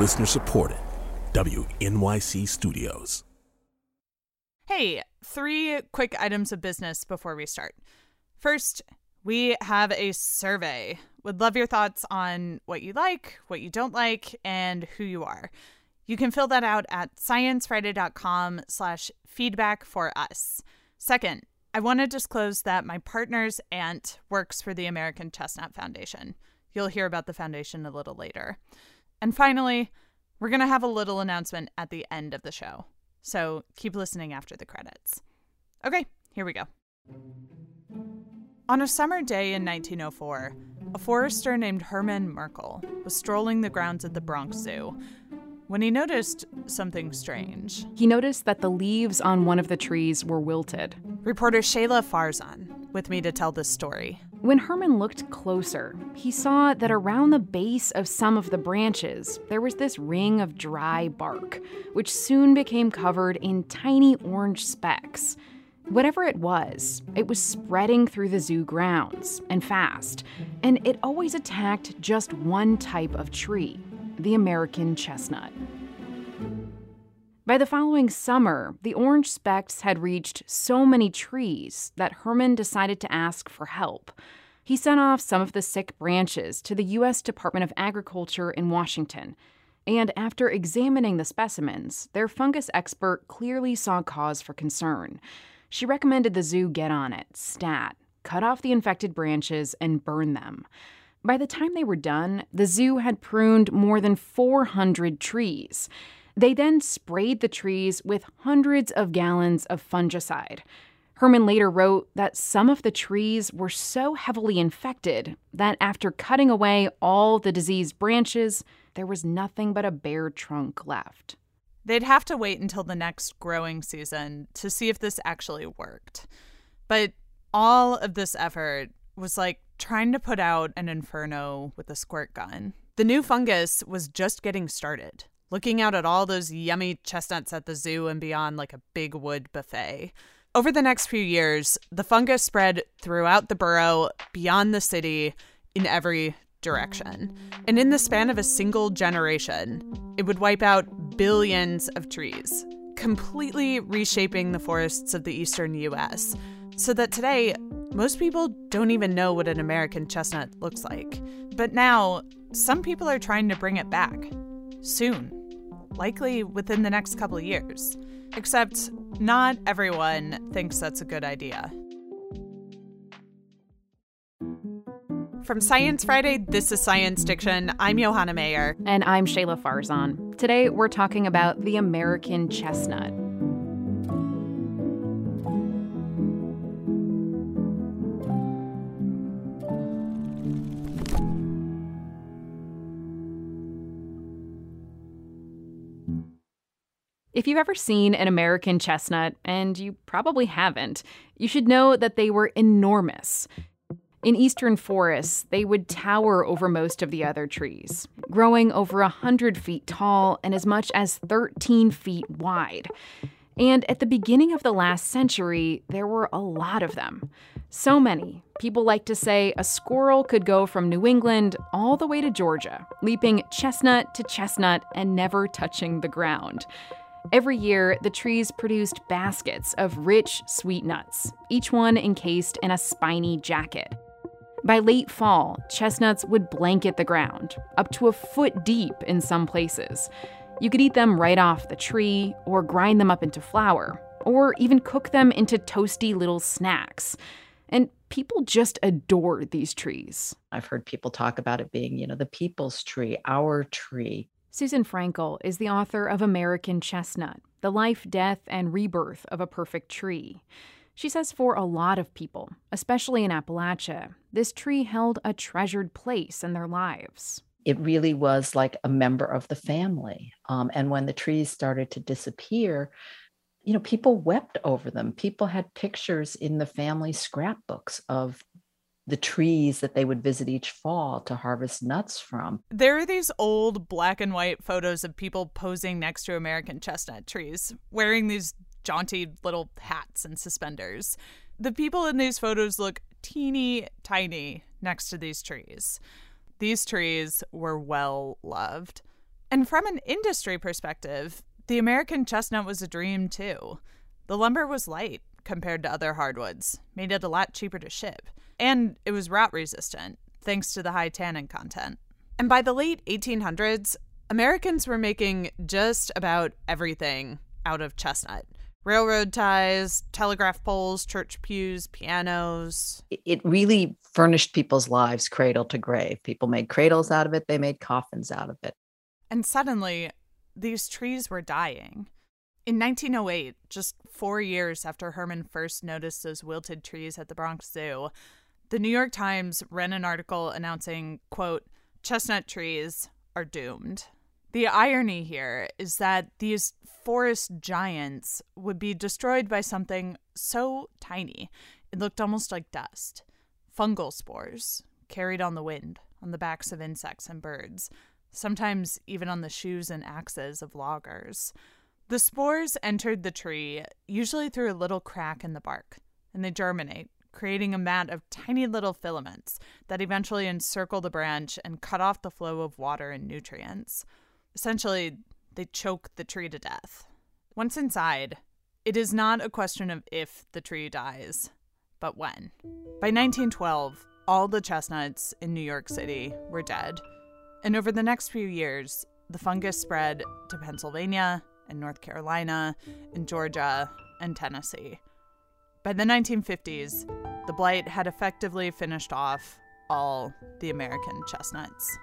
Listener supported. WNYC Studios. Hey, three quick items of business before we start. First, we have a survey. Would love your thoughts on what you like, what you don't like, and who you are. You can fill that out at sciencefriday.com slash feedback for us. Second, I want to disclose that my partner's aunt works for the American Chestnut Foundation. You'll hear about the foundation a little later. And finally, we're going to have a little announcement at the end of the show. So keep listening after the credits. Okay, here we go. On a summer day in 1904, a forester named Herman Merkel was strolling the grounds at the Bronx Zoo when he noticed something strange. He noticed that the leaves on one of the trees were wilted. Reporter Shahla Farzan with me to tell this story. When Herman looked closer, he saw that around the base of some of the branches, there was this ring of dry bark, which soon became covered in tiny orange specks. Whatever it was, it was spreading through the zoo grounds and fast, and it always attacked just one type of tree the American chestnut. By the following summer, the orange specks had reached so many trees that Herman decided to ask for help. He sent off some of the sick branches to the U.S. Department of Agriculture in Washington. And after examining the specimens, their fungus expert clearly saw cause for concern. She recommended the zoo get on it, stat, cut off the infected branches, and burn them. By the time they were done, the zoo had pruned more than 400 trees. They then sprayed the trees with hundreds of gallons of fungicide. Herman later wrote that some of the trees were so heavily infected that after cutting away all the diseased branches, there was nothing but a bare trunk left. They'd have to wait until the next growing season to see if this actually worked. But all of this effort was like trying to put out an inferno with a squirt gun. The new fungus was just getting started, looking out at all those yummy chestnuts at the zoo and beyond like a big wood buffet. Over the next few years, the fungus spread throughout the borough, beyond the city, in every direction. And in the span of a single generation, it would wipe out billions of trees, completely reshaping the forests of the eastern US. So that today, most people don't even know what an American chestnut looks like. But now, some people are trying to bring it back. Soon. Likely within the next couple years. Except, not everyone thinks that's a good idea. From Science Friday, this is Science Diction. I'm Johanna Mayer. And I'm Shahla Farzan. Today, we're talking about the American chestnut. If you've ever seen an American chestnut, and you probably haven't, you should know that they were enormous. In eastern forests, they would tower over most of the other trees, growing over 100 feet tall and as much as 13 feet wide. And at the beginning of the last century, there were a lot of them. So many, people like to say a squirrel could go from New England all the way to Georgia, leaping chestnut to chestnut and never touching the ground. Every year, the trees produced baskets of rich, sweet nuts, each one encased in a spiny jacket. By late fall, chestnuts would blanket the ground, up to a foot deep in some places. You could eat them right off the tree, or grind them up into flour, or even cook them into toasty little snacks. And people just adored these trees. I've heard people talk about it being, you know, the people's tree, our tree. Susan Freinkel is the author of American Chestnut The Life, Death, and Rebirth of a Perfect Tree. She says for a lot of people, especially in Appalachia, this tree held a treasured place in their lives. It really was like a member of the family. Um, and when the trees started to disappear, you know, people wept over them. People had pictures in the family scrapbooks of the trees that they would visit each fall to harvest nuts from. There are these old black and white photos of people posing next to American chestnut trees, wearing these jaunty little hats and suspenders. The people in these photos look teeny tiny next to these trees. These trees were well loved. And from an industry perspective, the American chestnut was a dream too. The lumber was light compared to other hardwoods, made it a lot cheaper to ship, and it was rot resistant thanks to the high tannin content. And by the late 1800s, Americans were making just about everything out of chestnut railroad ties, telegraph poles, church pews, pianos. It really furnished people's lives cradle to grave. People made cradles out of it, they made coffins out of it. And suddenly, these trees were dying. In 1908, just four years after Herman first noticed those wilted trees at the Bronx Zoo, the New York Times ran an article announcing, quote, chestnut trees are doomed. The irony here is that these forest giants would be destroyed by something so tiny it looked almost like dust fungal spores carried on the wind on the backs of insects and birds, sometimes even on the shoes and axes of loggers. The spores entered the tree usually through a little crack in the bark, and they germinate, creating a mat of tiny little filaments that eventually encircle the branch and cut off the flow of water and nutrients. Essentially, they choke the tree to death. Once inside, it is not a question of if the tree dies, but when. By 1912, all the chestnuts in New York City were dead, and over the next few years, the fungus spread to Pennsylvania and North Carolina and Georgia and Tennessee. By the 1950s, the blight had effectively finished off all the American chestnuts.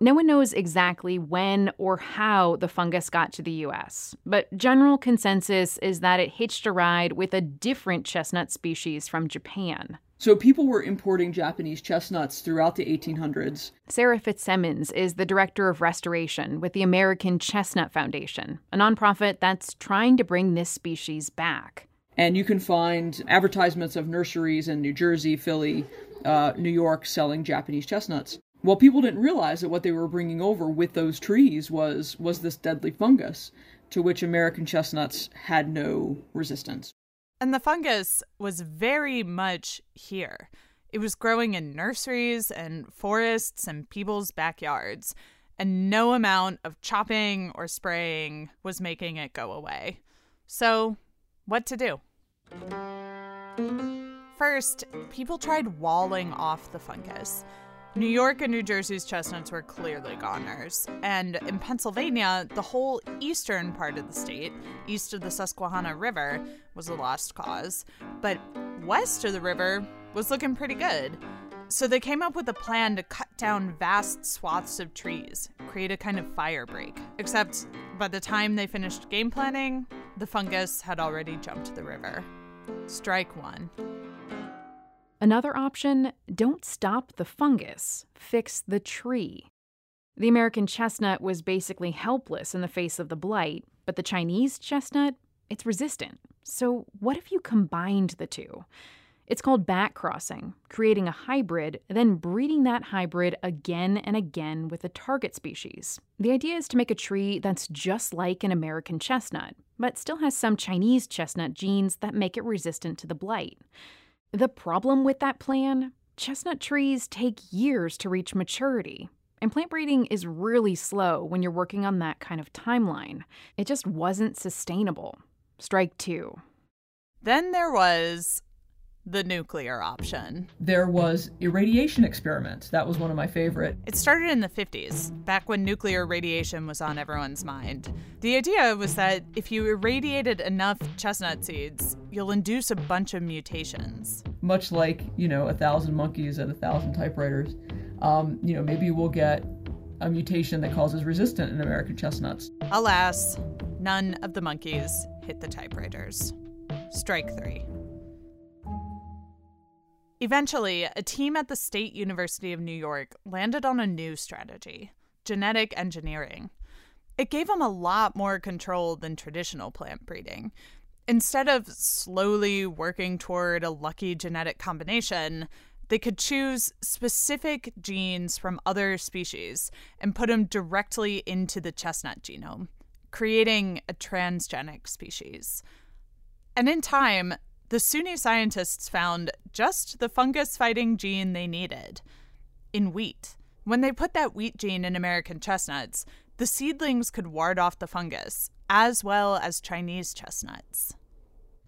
No one knows exactly when or how the fungus got to the US, but general consensus is that it hitched a ride with a different chestnut species from Japan. So people were importing Japanese chestnuts throughout the 1800s. Sara Fitzsimmons is the director of restoration with the American Chestnut Foundation, a nonprofit that's trying to bring this species back. And you can find advertisements of nurseries in New Jersey, Philly, uh, New York selling Japanese chestnuts. Well, people didn't realize that what they were bringing over with those trees was was this deadly fungus, to which American chestnuts had no resistance. And the fungus was very much here. It was growing in nurseries and forests and people's backyards, and no amount of chopping or spraying was making it go away. So, what to do? First, people tried walling off the fungus. New York and New Jersey's chestnuts were clearly goners. And in Pennsylvania, the whole eastern part of the state, east of the Susquehanna River, was a lost cause. But west of the river was looking pretty good. So they came up with a plan to cut down vast swaths of trees, create a kind of fire break. Except by the time they finished game planning, the fungus had already jumped the river. Strike one. Another option don't stop the fungus, fix the tree. The American chestnut was basically helpless in the face of the blight, but the Chinese chestnut, it's resistant. So, what if you combined the two? It's called back crossing, creating a hybrid, then breeding that hybrid again and again with a target species. The idea is to make a tree that's just like an American chestnut, but still has some Chinese chestnut genes that make it resistant to the blight. The problem with that plan chestnut trees take years to reach maturity. And plant breeding is really slow when you're working on that kind of timeline. It just wasn't sustainable. Strike two. Then there was the nuclear option. There was irradiation experiments. That was one of my favorite. It started in the 50s, back when nuclear radiation was on everyone's mind. The idea was that if you irradiated enough chestnut seeds, you'll induce a bunch of mutations. Much like, you know, a thousand monkeys and a thousand typewriters. Um, you know, maybe we'll get a mutation that causes resistant in American chestnuts. Alas, none of the monkeys hit the typewriters. Strike three. Eventually, a team at the State University of New York landed on a new strategy genetic engineering. It gave them a lot more control than traditional plant breeding. Instead of slowly working toward a lucky genetic combination, they could choose specific genes from other species and put them directly into the chestnut genome, creating a transgenic species. And in time, the SUNY scientists found just the fungus fighting gene they needed in wheat. When they put that wheat gene in American chestnuts, the seedlings could ward off the fungus, as well as Chinese chestnuts.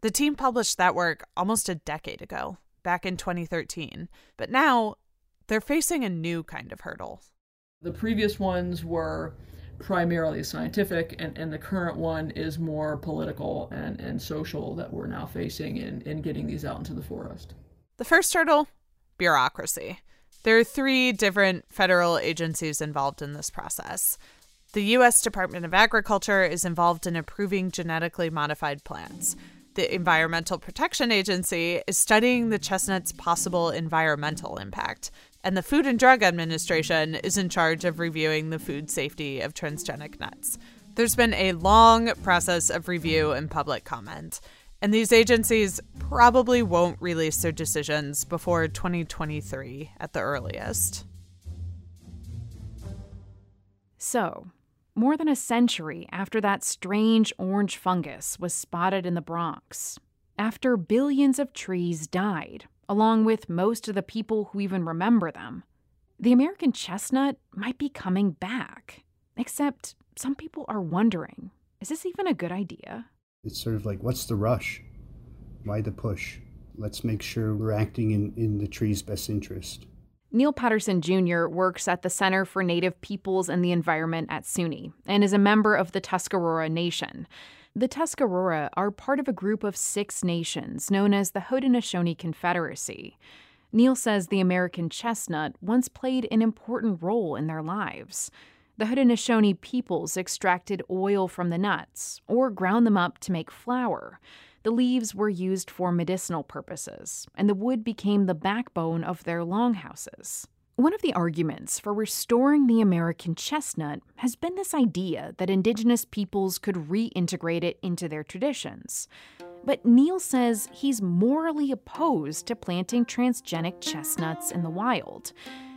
The team published that work almost a decade ago, back in 2013, but now they're facing a new kind of hurdle. The previous ones were primarily scientific, and, and the current one is more political and, and social that we're now facing in, in getting these out into the forest. The first hurdle bureaucracy. There are three different federal agencies involved in this process. The U.S. Department of Agriculture is involved in approving genetically modified plants. The Environmental Protection Agency is studying the chestnut's possible environmental impact and the Food and Drug Administration is in charge of reviewing the food safety of transgenic nuts. There's been a long process of review and public comment, and these agencies probably won't release their decisions before 2023 at the earliest. So, more than a century after that strange orange fungus was spotted in the Bronx, after billions of trees died along with most of the people who even remember them. The American chestnut might be coming back. Except some people are wondering is this even a good idea? It's sort of like, what's the rush? Why the push? Let's make sure we're acting in, in the tree's best interest. Neil Patterson Jr. works at the Center for Native Peoples and the Environment at SUNY and is a member of the Tuscarora Nation. The Tuscarora are part of a group of six nations known as the Haudenosaunee Confederacy. Neil says the American chestnut once played an important role in their lives. The Haudenosaunee peoples extracted oil from the nuts or ground them up to make flour. The leaves were used for medicinal purposes, and the wood became the backbone of their longhouses. One of the arguments for restoring the American chestnut has been this idea that indigenous peoples could reintegrate it into their traditions. But Neil says he's morally opposed to planting transgenic chestnuts in the wild.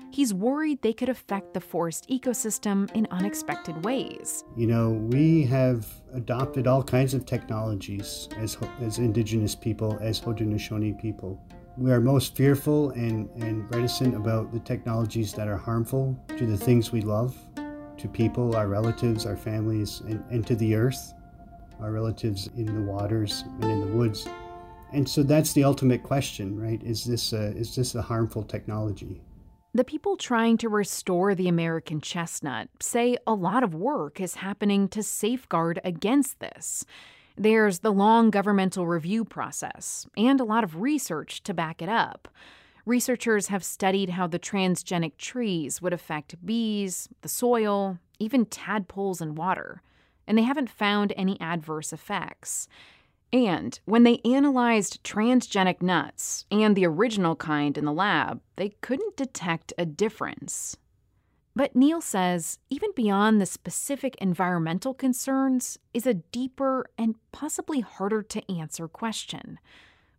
He's worried they could affect the forest ecosystem in unexpected ways. You know, we have adopted all kinds of technologies as, as indigenous people, as Haudenosaunee people we are most fearful and, and reticent about the technologies that are harmful to the things we love, to people, our relatives, our families, and, and to the earth, our relatives in the waters and in the woods. And so that's the ultimate question, right? Is this a, is this a harmful technology? The people trying to restore the American chestnut say a lot of work is happening to safeguard against this. There's the long governmental review process and a lot of research to back it up. Researchers have studied how the transgenic trees would affect bees, the soil, even tadpoles and water, and they haven't found any adverse effects. And when they analyzed transgenic nuts and the original kind in the lab, they couldn't detect a difference. But Neil says even beyond the specific environmental concerns is a deeper and possibly harder to answer question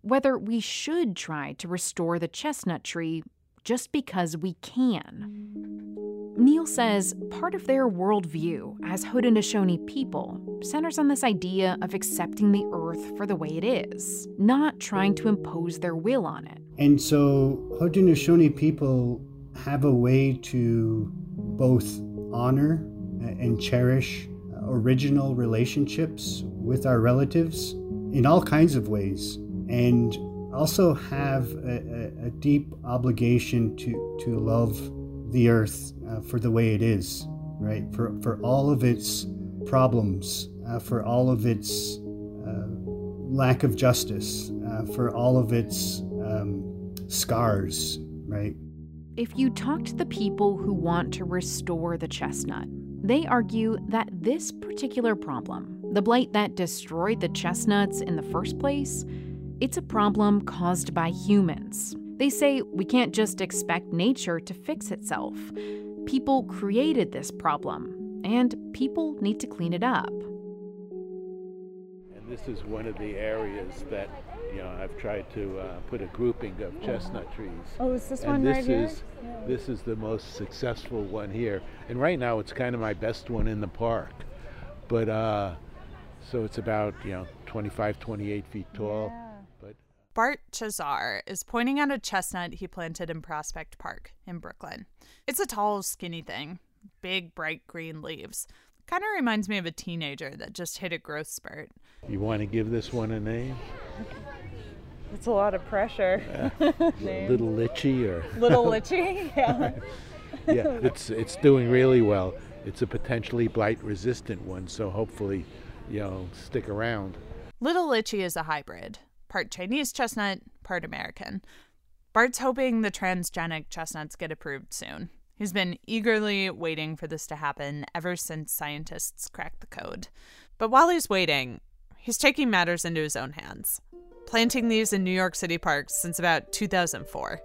whether we should try to restore the chestnut tree just because we can. Neil says part of their worldview as Haudenosaunee people centers on this idea of accepting the earth for the way it is, not trying to impose their will on it. And so Haudenosaunee people have a way to both honor and cherish original relationships with our relatives in all kinds of ways, and also have a, a, a deep obligation to, to love the earth uh, for the way it is, right? For, for all of its problems, uh, for all of its uh, lack of justice, uh, for all of its um, scars, right? If you talk to the people who want to restore the chestnut, they argue that this particular problem, the blight that destroyed the chestnuts in the first place, it's a problem caused by humans. They say we can't just expect nature to fix itself. People created this problem, and people need to clean it up. And this is one of the areas that you know, I've tried to uh, put a grouping of chestnut trees. Oh, is this and one this right here? is this is the most successful one here, and right now it's kind of my best one in the park. But uh, so it's about you know 25, 28 feet tall. Yeah. But Bart Chezar is pointing at a chestnut he planted in Prospect Park in Brooklyn. It's a tall, skinny thing, big, bright green leaves. Kind of reminds me of a teenager that just hit a growth spurt. You want to give this one a name? It's a lot of pressure. Little Litchy or Little Litchy? Yeah. yeah, it's it's doing really well. It's a potentially blight resistant one, so hopefully, you know, stick around. Little Litchy is a hybrid, part Chinese chestnut, part American. Bart's hoping the transgenic chestnuts get approved soon. He's been eagerly waiting for this to happen ever since scientists cracked the code. But while he's waiting, he's taking matters into his own hands, planting these in New York City parks since about 2004.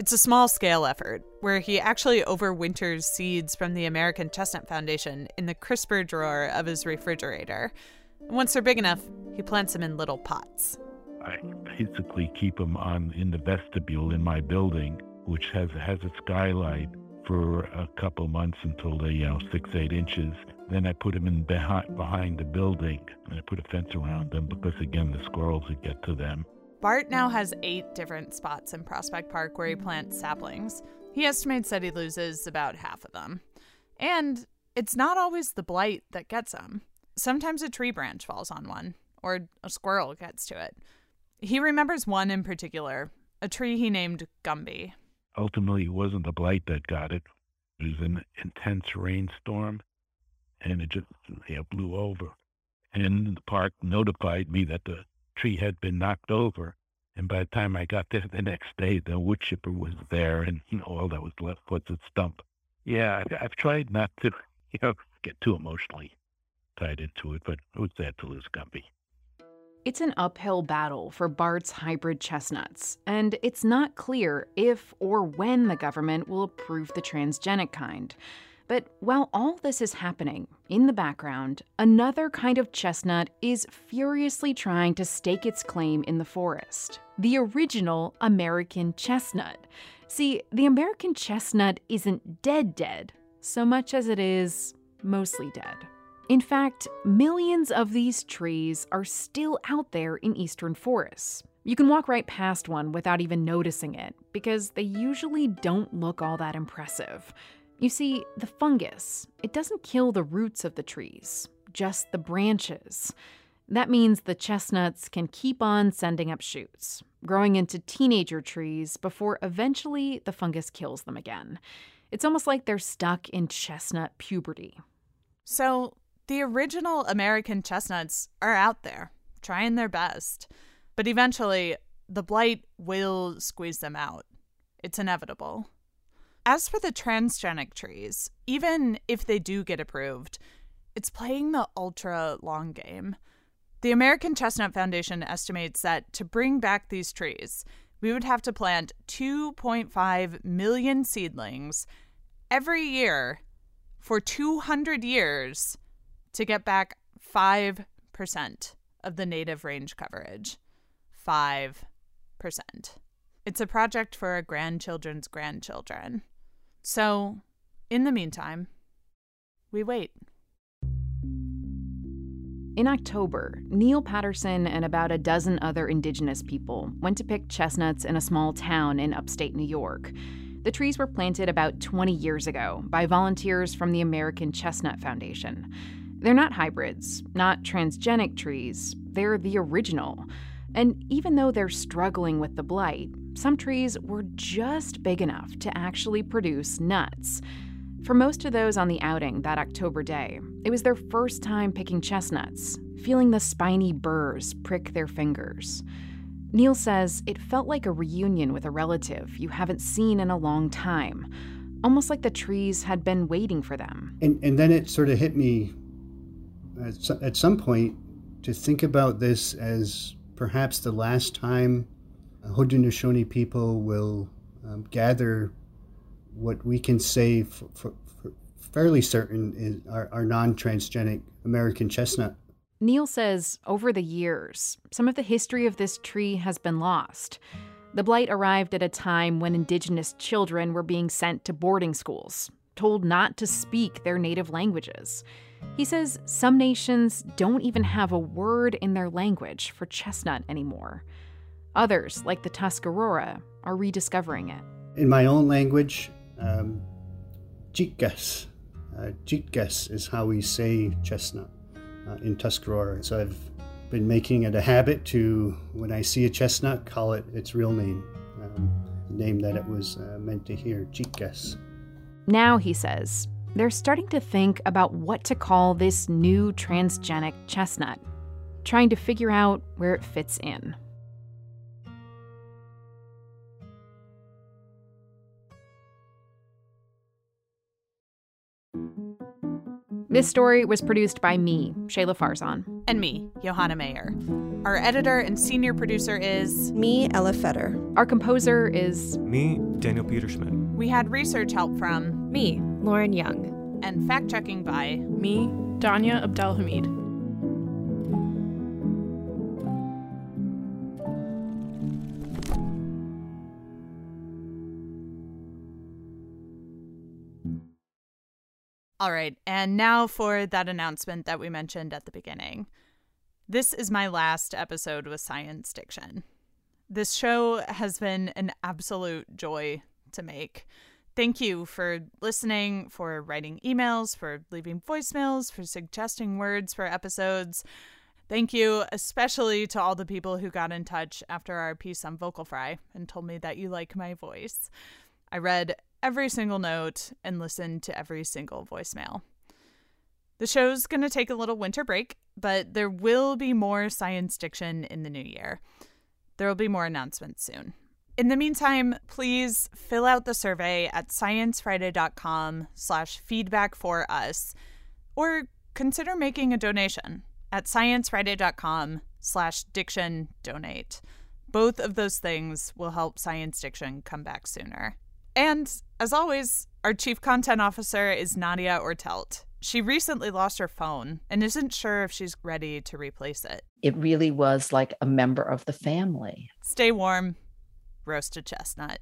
It's a small scale effort where he actually overwinters seeds from the American Chestnut Foundation in the crisper drawer of his refrigerator. And Once they're big enough, he plants them in little pots. I basically keep them on in the vestibule in my building, which has has a skylight for a couple months until they, you know, six eight inches. Then I put them in behind behind the building, and I put a fence around them because again the squirrels would get to them. Bart now has eight different spots in Prospect Park where he plants saplings. He estimates that he loses about half of them. And it's not always the blight that gets him. Sometimes a tree branch falls on one, or a squirrel gets to it. He remembers one in particular, a tree he named Gumby. Ultimately, it wasn't the blight that got it. It was an intense rainstorm, and it just blew over. And the park notified me that the tree had been knocked over. And by the time I got there the next day, the wood chipper was there, and you know all that was left was its stump. Yeah, I've, I've tried not to, you know, get too emotionally tied into it, but it was sad to lose Gumby. It's an uphill battle for Bart's hybrid chestnuts, and it's not clear if or when the government will approve the transgenic kind. But while all this is happening, in the background, another kind of chestnut is furiously trying to stake its claim in the forest the original American chestnut. See, the American chestnut isn't dead, dead, so much as it is mostly dead. In fact, millions of these trees are still out there in eastern forests. You can walk right past one without even noticing it because they usually don't look all that impressive. You see, the fungus, it doesn't kill the roots of the trees, just the branches. That means the chestnuts can keep on sending up shoots, growing into teenager trees before eventually the fungus kills them again. It's almost like they're stuck in chestnut puberty. So, the original American chestnuts are out there, trying their best. But eventually, the blight will squeeze them out. It's inevitable. As for the transgenic trees, even if they do get approved, it's playing the ultra long game. The American Chestnut Foundation estimates that to bring back these trees, we would have to plant 2.5 million seedlings every year for 200 years to get back 5% of the native range coverage. 5%. It's a project for our grandchildren's grandchildren. So, in the meantime, we wait. In October, Neil Patterson and about a dozen other indigenous people went to pick chestnuts in a small town in upstate New York. The trees were planted about 20 years ago by volunteers from the American Chestnut Foundation. They're not hybrids, not transgenic trees, they're the original. And even though they're struggling with the blight, some trees were just big enough to actually produce nuts. For most of those on the outing that October day, it was their first time picking chestnuts, feeling the spiny burrs prick their fingers. Neil says it felt like a reunion with a relative you haven't seen in a long time, almost like the trees had been waiting for them. And, and then it sort of hit me at, some point to think about this as perhaps the last time Haudenosaunee people will um, gather what we can say for, for, for fairly certain is our, our non-transgenic American chestnut. Neil says over the years, some of the history of this tree has been lost. The blight arrived at a time when indigenous children were being sent to boarding schools, told not to speak their native languages. He says some nations don't even have a word in their language for chestnut anymore. Others, like the Tuscarora, are rediscovering it. In my own language, um, Jitgas. Uh, Jitgas is how we say chestnut uh, in Tuscarora. So I've been making it a habit to, when I see a chestnut, call it its real name, um, the name that it was uh, meant to hear, Jitgas. Now, he says, they're starting to think about what to call this new transgenic chestnut, trying to figure out where it fits in. This story was produced by me, Shahla Farzan. And me, Johanna Mayer. Our editor and senior producer is me, Ella Feder. Our composer is me, Daniel Peterschmidt. We had research help from me, Lauren Young. And fact checking by me, Danya Abdelhamid. All right, and now for that announcement that we mentioned at the beginning. This is my last episode with Science Diction. This show has been an absolute joy to make. Thank you for listening, for writing emails, for leaving voicemails, for suggesting words for episodes. Thank you especially to all the people who got in touch after our piece on Vocal Fry and told me that you like my voice. I read every single note and listen to every single voicemail. The show's going to take a little winter break, but there will be more science diction in the new year. There will be more announcements soon. In the meantime, please fill out the survey at sciencefriday.com slash feedback for us, or consider making a donation at sciencefriday.com slash diction donate. Both of those things will help science diction come back sooner. And as always, our chief content officer is Nadja Oertelt. She recently lost her phone and isn't sure if she's ready to replace it. It really was like a member of the family. Stay warm, roasted chestnut.